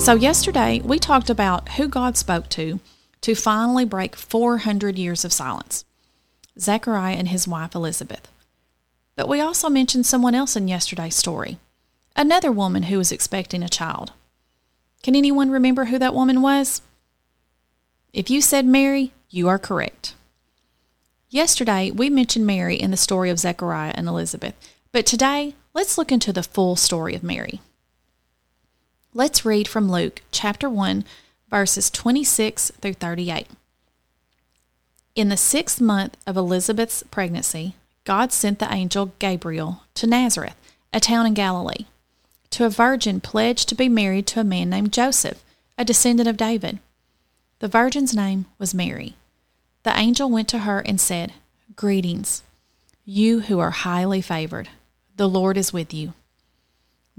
So, yesterday we talked about who God spoke to to finally break 400 years of silence Zechariah and his wife Elizabeth. But we also mentioned someone else in yesterday's story another woman who was expecting a child. Can anyone remember who that woman was? If you said Mary, you are correct. Yesterday, we mentioned Mary in the story of Zechariah and Elizabeth, but today, let's look into the full story of Mary. Let's read from Luke chapter 1, verses 26 through 38. In the sixth month of Elizabeth's pregnancy, God sent the angel Gabriel to Nazareth, a town in Galilee, to a virgin pledged to be married to a man named Joseph, a descendant of David. The virgin's name was Mary. The angel went to her and said, Greetings, you who are highly favored. The Lord is with you.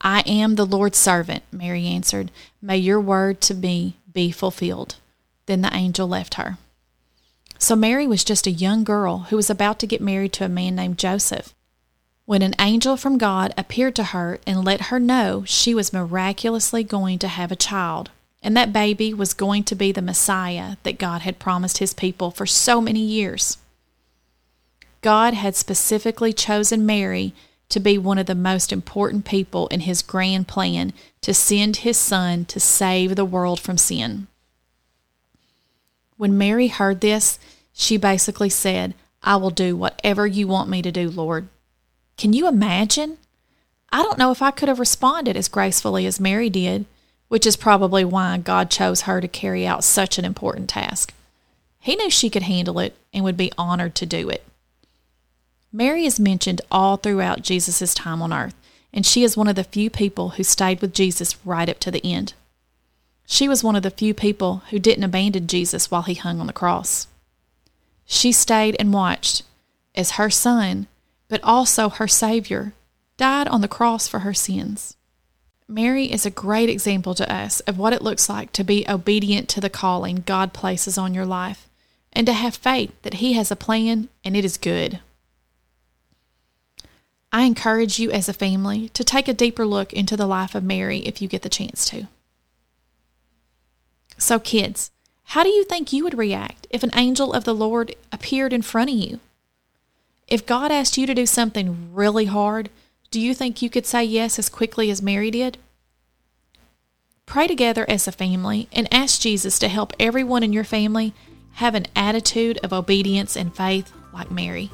I am the Lord's servant, Mary answered. May your word to me be fulfilled. Then the angel left her. So Mary was just a young girl who was about to get married to a man named Joseph. When an angel from God appeared to her and let her know she was miraculously going to have a child and that baby was going to be the Messiah that God had promised his people for so many years. God had specifically chosen Mary to be one of the most important people in his grand plan to send his son to save the world from sin. When Mary heard this, she basically said, I will do whatever you want me to do, Lord. Can you imagine? I don't know if I could have responded as gracefully as Mary did which is probably why God chose her to carry out such an important task. He knew she could handle it and would be honored to do it. Mary is mentioned all throughout Jesus' time on earth, and she is one of the few people who stayed with Jesus right up to the end. She was one of the few people who didn't abandon Jesus while he hung on the cross. She stayed and watched as her son, but also her Savior, died on the cross for her sins. Mary is a great example to us of what it looks like to be obedient to the calling God places on your life and to have faith that He has a plan and it is good. I encourage you as a family to take a deeper look into the life of Mary if you get the chance to. So, kids, how do you think you would react if an angel of the Lord appeared in front of you? If God asked you to do something really hard, do you think you could say yes as quickly as Mary did? Pray together as a family and ask Jesus to help everyone in your family have an attitude of obedience and faith like Mary.